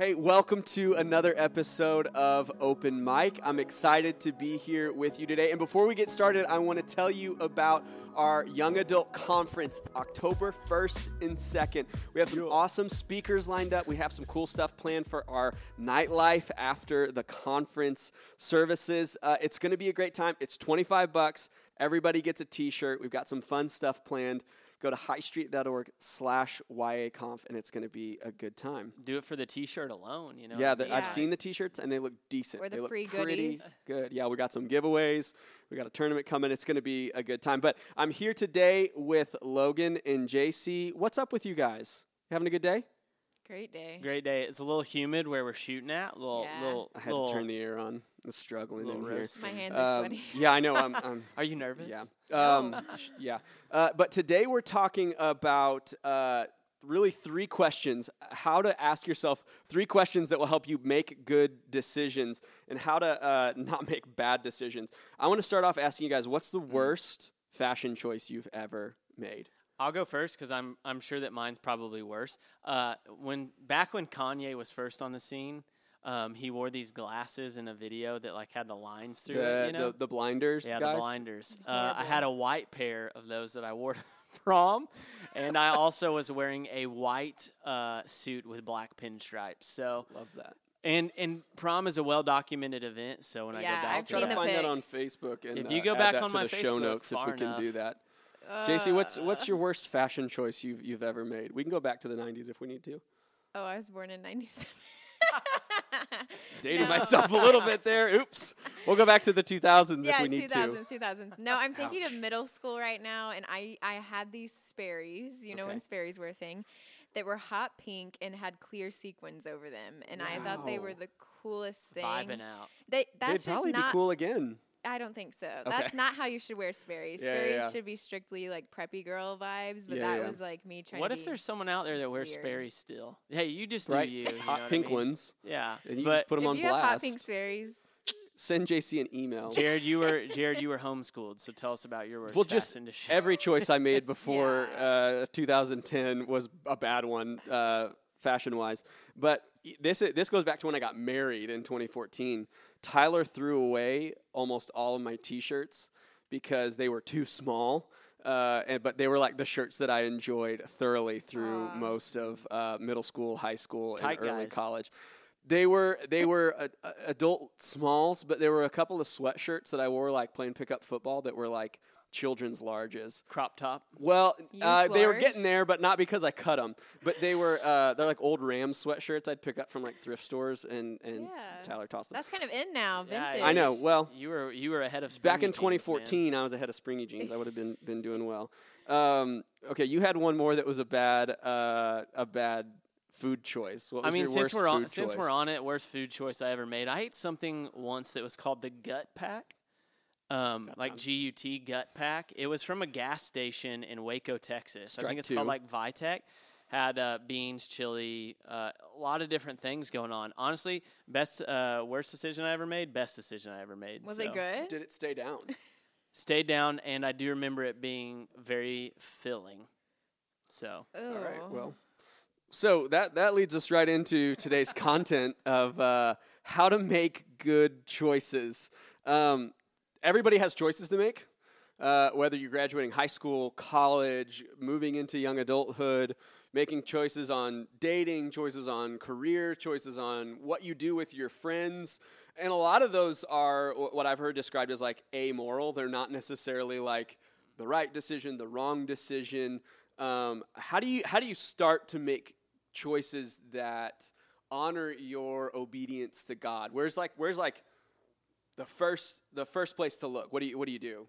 Hey, welcome to another episode of Open Mic. I'm excited to be here with you today. And before we get started, I want to tell you about our Young Adult Conference, October 1st and 2nd. We have some awesome speakers lined up. We have some cool stuff planned for our nightlife after the conference services. Uh, it's going to be a great time. It's 25 bucks. Everybody gets a t-shirt. We've got some fun stuff planned go to highstreet.org slash YAConf, and it's going to be a good time. Do it for the T-shirt alone, you know. Yeah, the, I've seen the T-shirts, and they look decent. Or the they look free pretty goodies. good. Yeah, we got some giveaways. We got a tournament coming. It's going to be a good time. But I'm here today with Logan and JC. What's up with you guys? You having a good day? Great day. Great day. It's a little humid where we're shooting at. Little, Yeah. little. I had little, to turn the air on. I'm struggling little in here. My hands are Um, sweaty. yeah, I know. I'm, I'm Are you nervous? Yeah. Um, yeah. Uh, but today we're talking about uh, really three questions how to ask yourself three questions that will help you make good decisions and how to uh, not make bad decisions. I want to start off asking you guys what's the worst fashion choice you've ever made? I'll go first because I'm I'm sure that mine's probably worse. Uh, when back when Kanye was first on the scene, um, he wore these glasses in a video that like had the lines through The, it. You know, the, the blinders, yeah, guys? the blinders. Uh, I had a white pair of those that I wore to prom, and I also was wearing a white uh, suit with black pinstripes. So Love that. and and prom is a well documented event. So when I go back I've to Try seen to that- the find that on. Facebook and If you uh, go add back on my the show Facebook, notes if we far can do enough. That. JC, uh. what's what's your worst fashion choice you've you've ever made? We can go back to the '90s if we need to. Oh, I was born in 97. Dating No. myself a little bit there. Oops. We'll go back to the 2000s yeah, if we need 2000s, 2000s. No, I'm thinking Ouch. of middle school right now, and I, I had these Sperry's, you know when Okay. Sperry's were a thing, that were hot pink and had clear sequins over them, and I thought they were the coolest thing. vibing out. They that's They'd probably not. be cool again. I don't think so. That's not how you should wear Sperry's. Yeah, yeah, Sperry's yeah. should be strictly like preppy girl vibes, but Yeah, that yeah. was like me trying What to if be there's someone out there that wears weird. Sperry's still? Hey, you just Right? do you. you hot what I pink mean? ones. Yeah, And you but just put them if on you have hot pink Sperry's, Send JC an email. Jared, you were Jared, you were homeschooled, so tell us about your worst Well, just fashion decision. Every choice I made before uh, 2010 was a bad one, uh, fashion wise. But this this goes back to when I got married in 2014. Tyler threw away almost all of my T-shirts because they were too small. Uh, and, but they were like the shirts that I enjoyed thoroughly through Aw. most of uh, middle school, high school, and early guys. college. They were they were a, a- adult smalls, but there were a couple of sweatshirts that I wore like playing pickup football that were like children's larges. crop top. Well, uh, they were getting there, but not because I cut them. But they were uh, they're like old Rams sweatshirts I'd pick up from like thrift stores, and and Yeah. Tyler tossed them. that's kind of in now. Yeah, Vintage. I know. Well, You were you were ahead of back in Springy jeans, 2014, I was ahead of Springy Jeans. I would have been been doing well. Um, okay, you had one more that was a bad uh, a bad food choice. What was I mean, your since worst we're on since choice? we're on it, worst food choice I ever made. I ate something once that was called the Gut Pack. Um, That like sounds- G U T Gut Pack. It was from a gas station in Waco, Texas. I think it's two. called like Vitec. Had uh, beans, chili, uh, a lot of different things going on. Honestly, best uh, worst decision I ever made. Best decision I ever made. Was so. it good? Did it stay down? Stayed down, and I do remember it being very filling. So Ooh. All right. Well, so that that leads us right into today's content of uh, how to make good choices. Um, everybody has choices to make, uh, whether you're graduating high school, college, moving into young adulthood, making choices on dating, choices on career, choices on what you do with your friends. And a lot of those are what I've heard described as like amoral. They're not necessarily like the right decision, the wrong decision. Um, how do you how do you start to make choices that honor your obedience to God? Where's like where's like the first the first place to look? What do you what do you do?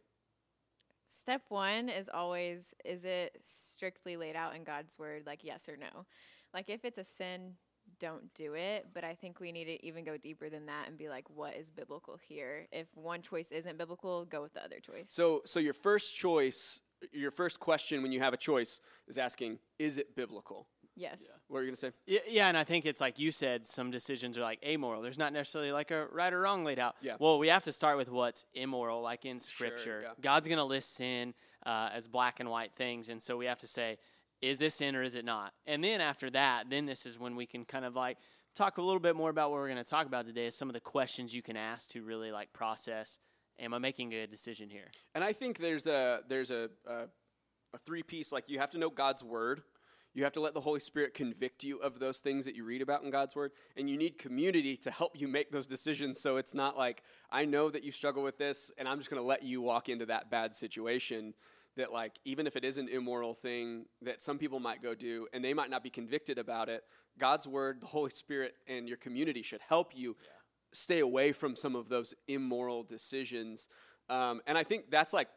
Step one is always is it strictly laid out in God's word, like yes or no? Like if it's a sin, don't do it. But I think we need to even go deeper than that and be like, what is biblical here? If one choice isn't biblical, go with the other choice. So so your first choice, your first question when you have a choice is asking, is it biblical? Yes. What are you gonna say? Yeah, yeah, and I think it's like you said, some decisions are like amoral. There's not necessarily like a right or wrong laid out. Yeah. Well, we have to start with what's immoral, like in Scripture. yeah. God's going to list sin uh, as black and white things, and so we have to say, is this sin or is it not? And then after that, then this is when we can kind of like talk a little bit more about what we're going to talk about today is some of the questions you can ask to really like process am I making a decision here? And I think there's a there's a a, a three piece like you have to know God's word. You have to let the Holy Spirit convict you of those things that you read about in God's Word. And you need community to help you make those decisions. So it's not like, I know that you struggle with this, and I'm just going to let you walk into that bad situation. That, like, even if it is an immoral thing that some people might go do and they might not be convicted about it, God's Word, the Holy Spirit, and your community should help you yeah. stay away from some of those immoral decisions. Um, and I think that's like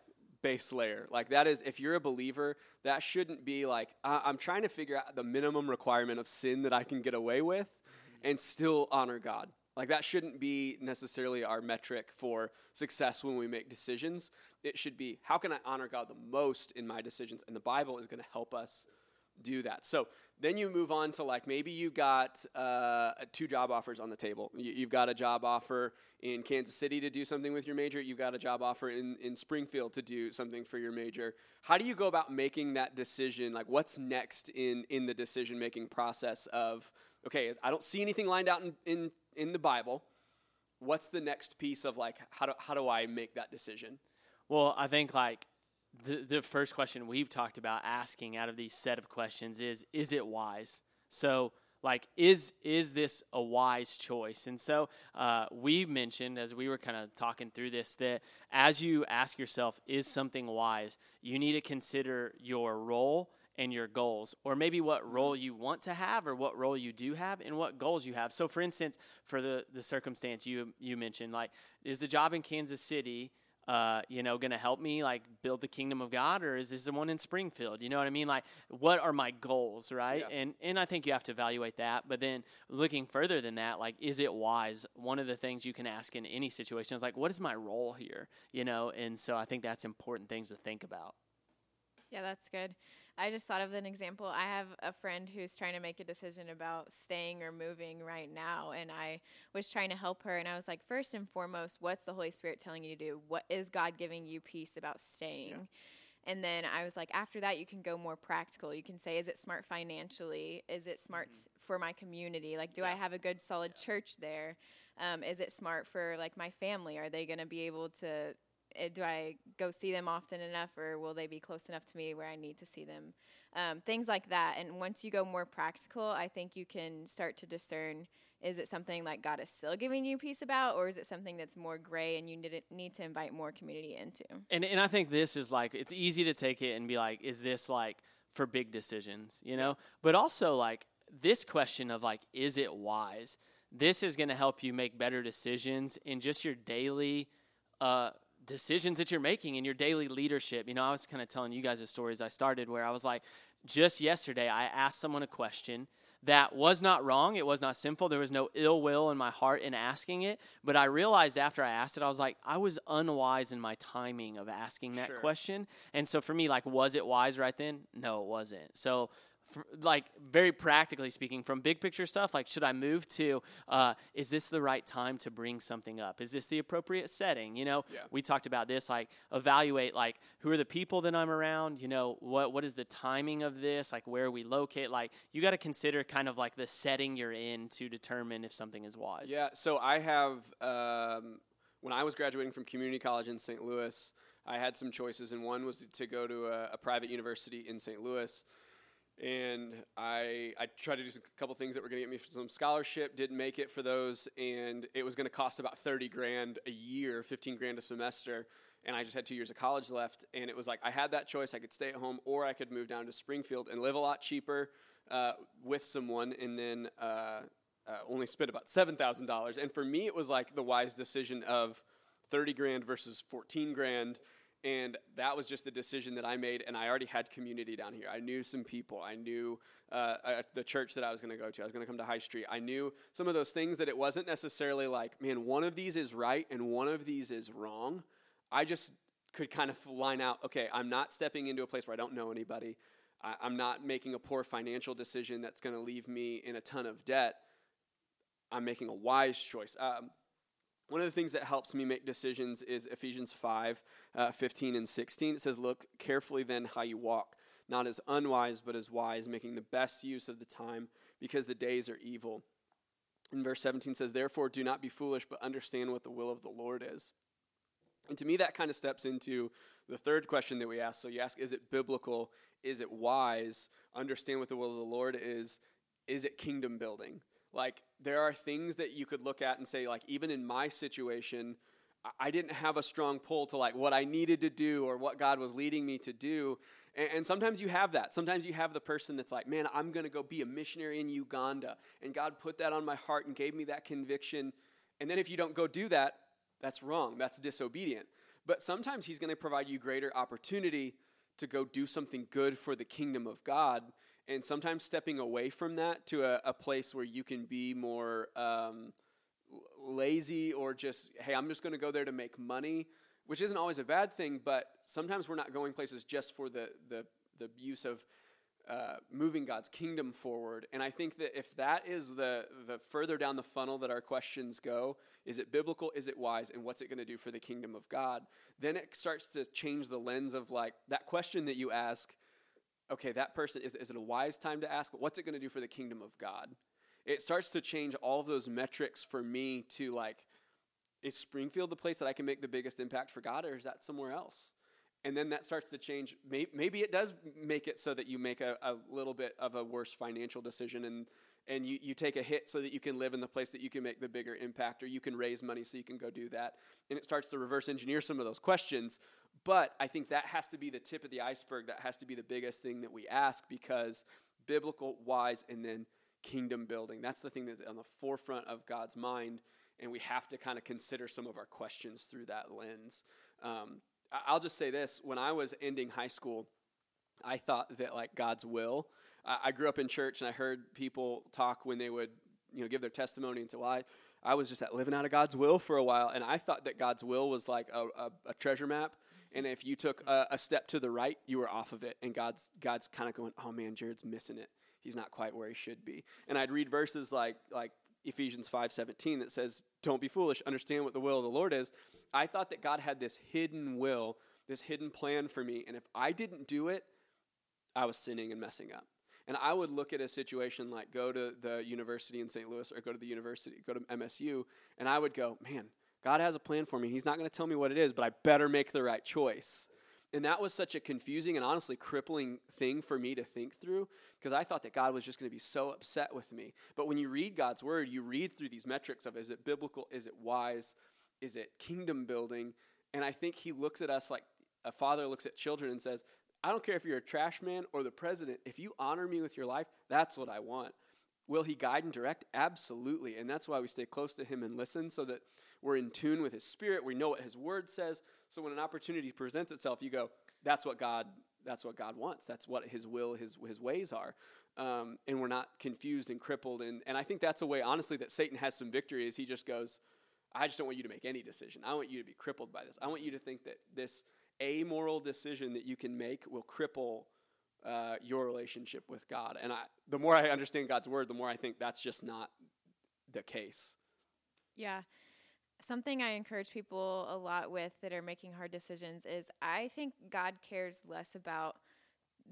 base layer. Like that is, if you're a believer, that shouldn't be like I'm trying to figure out the minimum requirement of sin that I can get away with, and still honor God. Like that shouldn't be necessarily our metric for success when we make decisions. It should be how can I honor God the most in my decisions, and the Bible is going to help us do that. So then you move on to like maybe you got uh, two job offers on the table. You, have got a job offer in Kansas City to do something with your major. You've got a job offer in, in Springfield to do something for your major. How do you go about making that decision? Like what's next in, in the decision making process of, okay, I don't see anything lined out in, in, in the Bible. What's the next piece of like, how do, how do I make that decision? Well, I think like the, the first question we've talked about asking out of these set of questions is is it wise? So like is is this a wise choice? And so uh, we mentioned as we were kind of talking through this that as you ask yourself is something wise you need to consider your role and your goals or maybe what role you want to have or what role you do have and what goals you have. So for instance for the the circumstance you you mentioned like is the job in kansas city uh, you know, going to help me like build the kingdom of God, or is this the one in Springfield? You know what I mean? Like, what are my goals, right? Yeah. And and I think you have to evaluate that. But then looking further than that, like, is it wise? One of the things you can ask in any situation is like, what is my role here? You know, and so I think that's important things to think about. Yeah, that's good. I just thought of an example. I have a friend who's trying to make a decision about staying or moving right now, and I was trying to help her. And I was like, first and foremost, what's the Holy Spirit telling you to do? What is God giving you peace about staying? Yeah. And then I was like, after that, you can go more practical. You can say, is it smart financially? Is it smart mm-hmm. for my community? Like, do yeah. I have a good, solid yeah. church there? Um, is it smart for like my family? Are they going to be able to do I go see them often enough, or will they be close enough to me where I need to see them? Um, things like that. And once you go more practical, I think you can start to discern is it something like God is still giving you peace about, or is it something that's more gray and you need, need to invite more community into? And, and I think this is like, it's easy to take it and be like, is this like for big decisions, you know? But also, like, this question of like, is it wise? This is going to help you make better decisions in just your daily uh, decisions that you're making in your daily leadership. You know, I was kind of telling you guys the stories I started where I was like, just yesterday, I asked someone a question that was not wrong. It was not sinful. There was no ill will in my heart in asking it. But I realized after I asked it, I was like, I was unwise in my timing of asking that sure. question. And so for me, like, was it wise right then? No, it wasn't. So like very practically speaking from big picture stuff like should i move to uh, is this the right time to bring something up? Is this the appropriate setting? You know yeah. we talked about this like evaluate like who are the people that i'm around? You know what what is the timing of this? Like where we locate? Like you got to consider kind of like the setting you're in to determine if something is wise. Yeah so i have um, when i was graduating from community college in st louis i had some choices and one was to go to a, a private university in st louis and I I tried to do a couple things that were going to get me some scholarship. Didn't make it for those, and it was going to cost about thirty grand a year, fifteen grand a semester. And I just had two years of college left, and it was like I had that choice: I could stay at home, or I could move down to Springfield and live a lot cheaper uh, with someone, and then uh, uh, only spend about seven thousand dollars. And for me, it was like the wise decision of thirty grand versus fourteen grand and that was just the decision that I made. And I already had community down here. I knew some people. I knew uh, the church that I was going to go to. I was going to come to High Street. I knew some of those things that it wasn't necessarily like, man, one of these is right and one of these is wrong. I just could kind of line out, okay, I'm not stepping into a place where I don't know anybody. I, I'm not making a poor financial decision that's going to leave me in a ton of debt. I'm making a wise choice. Um, one of the things that helps me make decisions is Ephesians 5 uh, 15 and 16. It says, Look carefully then how you walk, not as unwise, but as wise, making the best use of the time because the days are evil. in verse 17 says, Therefore, do not be foolish, but understand what the will of the Lord is. And to me, that kind of steps into the third question that we ask. So you ask, is it biblical? Is it wise? Understand what the will of the Lord is. Is it kingdom building? Like, there are things that you could look at and say, like, even in my situation, I didn't have a strong pull to like what I needed to do or what God was leading me to do. And, and sometimes you have that. Sometimes you have the person that's like, man, I'm going to go be a missionary in Uganda. And God put that on my heart and gave me that conviction. And then if you don't go do that, that's wrong. That's disobedient. But sometimes He's going to provide you greater opportunity to go do something good for the kingdom of God. And sometimes stepping away from that to a, a place where you can be more um, lazy or just, hey, I'm just going to go there to make money, which isn't always a bad thing, but sometimes we're not going places just for the, the, the use of uh, moving God's kingdom forward. And I think that if that is the, the further down the funnel that our questions go, is it biblical? Is it wise? And what's it going to do for the kingdom of God? Then it starts to change the lens of like that question that you ask okay, that person, is, is it a wise time to ask? But what's it going to do for the kingdom of God? It starts to change all of those metrics for me to like, is Springfield the place that I can make the biggest impact for God, or is that somewhere else? and then that starts to change. Maybe it does make it so that you make a, a little bit of a worse financial decision and, and you, you take a hit so that you can live in the place that you can make the bigger impact or you can raise money so you can go do that. And it starts to reverse engineer some of those questions. But I think that has to be the tip of the iceberg. That has to be the biggest thing that we ask because biblical, wise, and then kingdom building. That's the thing that's on the forefront of God's mind. And we have to kind of consider some of our questions through that lens. Um, I'll just say this: when I was ending high school, I thought that like God's will. I grew up in church, and I heard people talk when they would, you know, give their testimony and say, "Well, I, I was just at living out of God's will for a while," and I thought that God's will was like a, a, a treasure map, and if you took a, a, step to the right, you were off of it, and God's God's kind of going, "Oh man, Jared's missing it. He's not quite where he should be." And I'd read verses like like Ephesians 5:17 that says, "Don't be foolish, understand what the will of the Lord is." I thought that God had this hidden will, this hidden plan for me, and if I didn't do it, I was sinning and messing up. And I would look at a situation like go to the university in St. Louis or go to the university, go to MSU, and I would go, "Man, God has a plan for me. He's not going to tell me what it is, but I better make the right choice." And that was such a confusing and honestly crippling thing for me to think through because I thought that God was just going to be so upset with me. But when you read God's word, you read through these metrics of is it biblical? Is it wise? Is it kingdom building? And I think he looks at us like a father looks at children and says, I don't care if you're a trash man or the president. If you honor me with your life, that's what I want. Will he guide and direct? Absolutely. And that's why we stay close to him and listen so that we're in tune with his spirit. We know what his word says. So when an opportunity presents itself, you go, that's what God that's what God wants. That's what his will, his his ways are. Um, and we're not confused and crippled. And, and I think that's a way, honestly, that Satan has some victory is he just goes, I just don't want you to make any decision. I want you to be crippled by this. I want you to think that this amoral decision that you can make will cripple uh, your relationship with God. And I, the more I understand God's word, the more I think that's just not the case. Yeah. Something I encourage people a lot with that are making hard decisions is I think God cares less about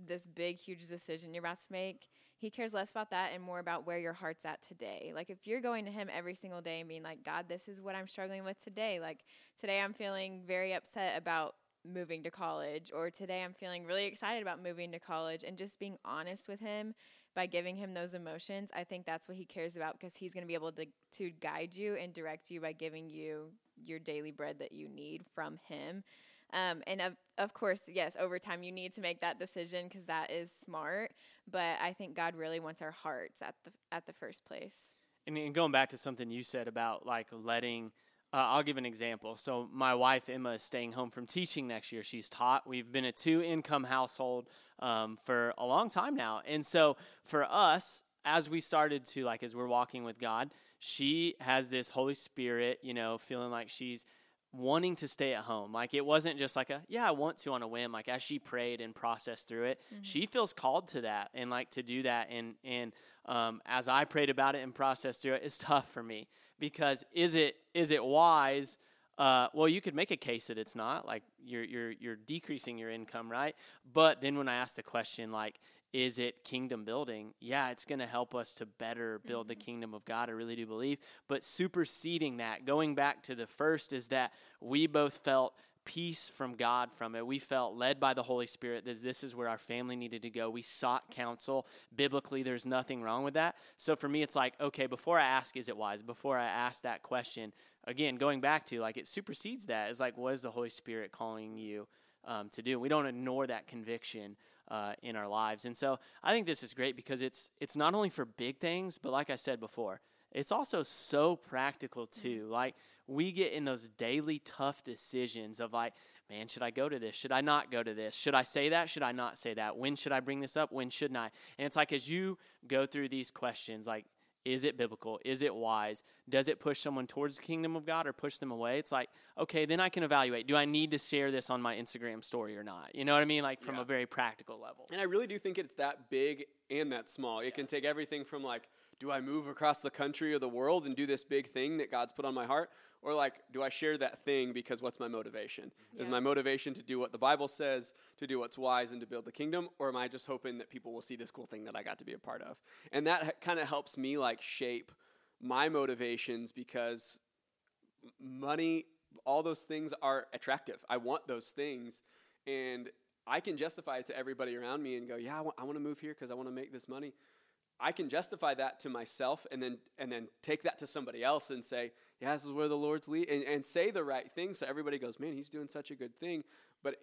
this big, huge decision you're about to make. He cares less about that and more about where your heart's at today. Like, if you're going to Him every single day and being like, God, this is what I'm struggling with today. Like, today I'm feeling very upset about moving to college, or today I'm feeling really excited about moving to college, and just being honest with Him by giving him those emotions, I think that's what he cares about because he's going to be able to to guide you and direct you by giving you your daily bread that you need from him. Um, and of, of course, yes, over time you need to make that decision because that is smart. But I think God really wants our hearts at the at the first place. And, and going back to something you said about like letting uh, I'll give an example. So, my wife Emma is staying home from teaching next year. She's taught. We've been a two income household um, for a long time now. And so, for us, as we started to, like, as we're walking with God, she has this Holy Spirit, you know, feeling like she's wanting to stay at home. Like it wasn't just like a yeah, I want to on a whim. Like as she prayed and processed through it, mm-hmm. she feels called to that and like to do that. And and um, as I prayed about it and processed through it, it's tough for me because is it is it wise? Uh, well, you could make a case that it's not like you're you're you're decreasing your income, right? But then when I ask the question, like, is it kingdom building? Yeah, it's going to help us to better build the kingdom of God. I really do believe. But superseding that, going back to the first, is that we both felt peace from God from it. We felt led by the Holy Spirit that this is where our family needed to go. We sought counsel. Biblically, there's nothing wrong with that. So for me, it's like, okay, before I ask, is it wise? Before I ask that question, again, going back to like it supersedes that. It's like, what is the Holy Spirit calling you um, to do? We don't ignore that conviction. Uh, in our lives, and so I think this is great because it's it's not only for big things, but like I said before, it's also so practical too. Like we get in those daily tough decisions of like, man, should I go to this? Should I not go to this? Should I say that? Should I not say that? When should I bring this up? When shouldn't I? And it's like as you go through these questions, like, is it biblical? Is it wise? Does it push someone towards the kingdom of God or push them away? It's like, okay, then I can evaluate. Do I need to share this on my Instagram story or not? You know what I mean? Like from Yeah. a very practical level. And I really do think it's that big and that small. It can take everything from like, do I move across the country or the world and do this big thing that God's put on my heart? Or like, do I share that thing because what's my motivation? Is my motivation to do what the Bible says, to do what's wise and to build the kingdom? Or am I just hoping that people will see this cool thing that I got to be a part of? And that kind of helps me like shape my motivations because money, all those things are attractive. I want those things. And I can justify it to everybody around me and go, yeah, I want, I want to move here because I want to make this money. I can justify that to myself and then and then take that to somebody else and say, yeah, this is where the Lord's lead, and, and say the right thing so everybody goes, man, he's doing such a good thing. But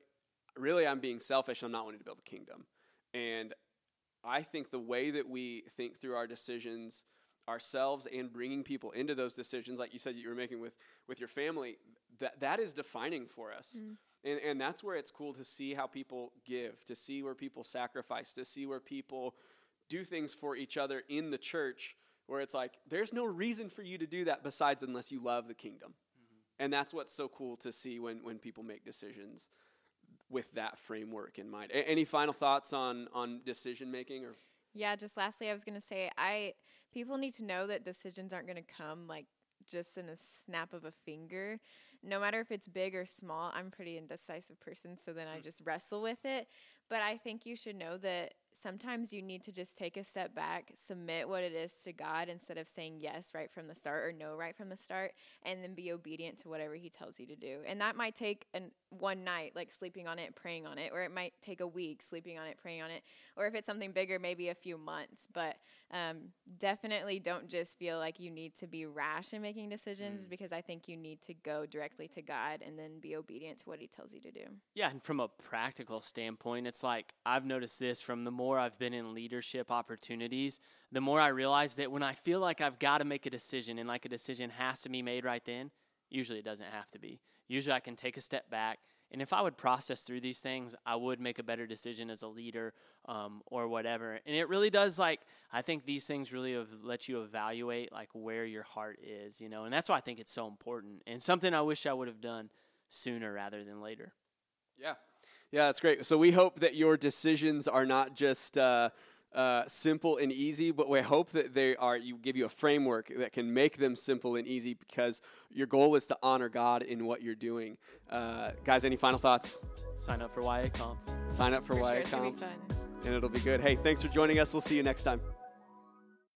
really, I'm being selfish. I'm not wanting to build a kingdom. And I think the way that we think through our decisions ourselves and bringing people into those decisions, like you said you were making with, with your family, that, that is defining for us. Mm. And, and that's where it's cool to see how people give, to see where people sacrifice, to see where people do things for each other in the church, where it's like, there's no reason for you to do that besides unless you love the kingdom. Mm-hmm. And that's what's so cool to see when, when people make decisions with that framework in mind. A- any final thoughts on, on decision making or Yeah, just lastly, I was gonna say, I people need to know that decisions aren't gonna come like just in a snap of a finger. No matter if it's big or small, I'm pretty indecisive person, so then I hmm. just wrestle with it. But I think you should know that sometimes you need to just take a step back, submit what it is to God instead of saying yes right from the start or no right from the start, and then be obedient to whatever He tells you to do. And that might take an one night, like sleeping on it, praying on it, or it might take a week sleeping on it, praying on it, or if it's something bigger, maybe a few months. But um, definitely don't just feel like you need to be rash in making decisions because I think you need to go directly to God and then be obedient to what He tells you to do. Yeah, and from a practical standpoint, it's like I've noticed this from the more I've been in leadership opportunities, the more I realize that when I feel like I've got to make a decision and like a decision has to be made right then, usually it doesn't have to be. Usually I can take a step back. And if I would process through these things, I would make a better decision as a leader um, or whatever. And it really does, like, I think these things really have let you evaluate, like, where your heart is, you know? And that's why I think it's so important and something I wish I would have done sooner rather than later. Yeah. Yeah, that's great. So we hope that your decisions are not just uh, uh, simple and easy, but we hope that they are. You give you a framework that can make them simple and easy, because your goal is to honor God in what you're doing. Uh, guys, any final thoughts? Sign up for YA Conf. Sign up for, For sure, YA it be Comp, fun. and it'll be good. Hey, thanks for joining us. We'll see you next time.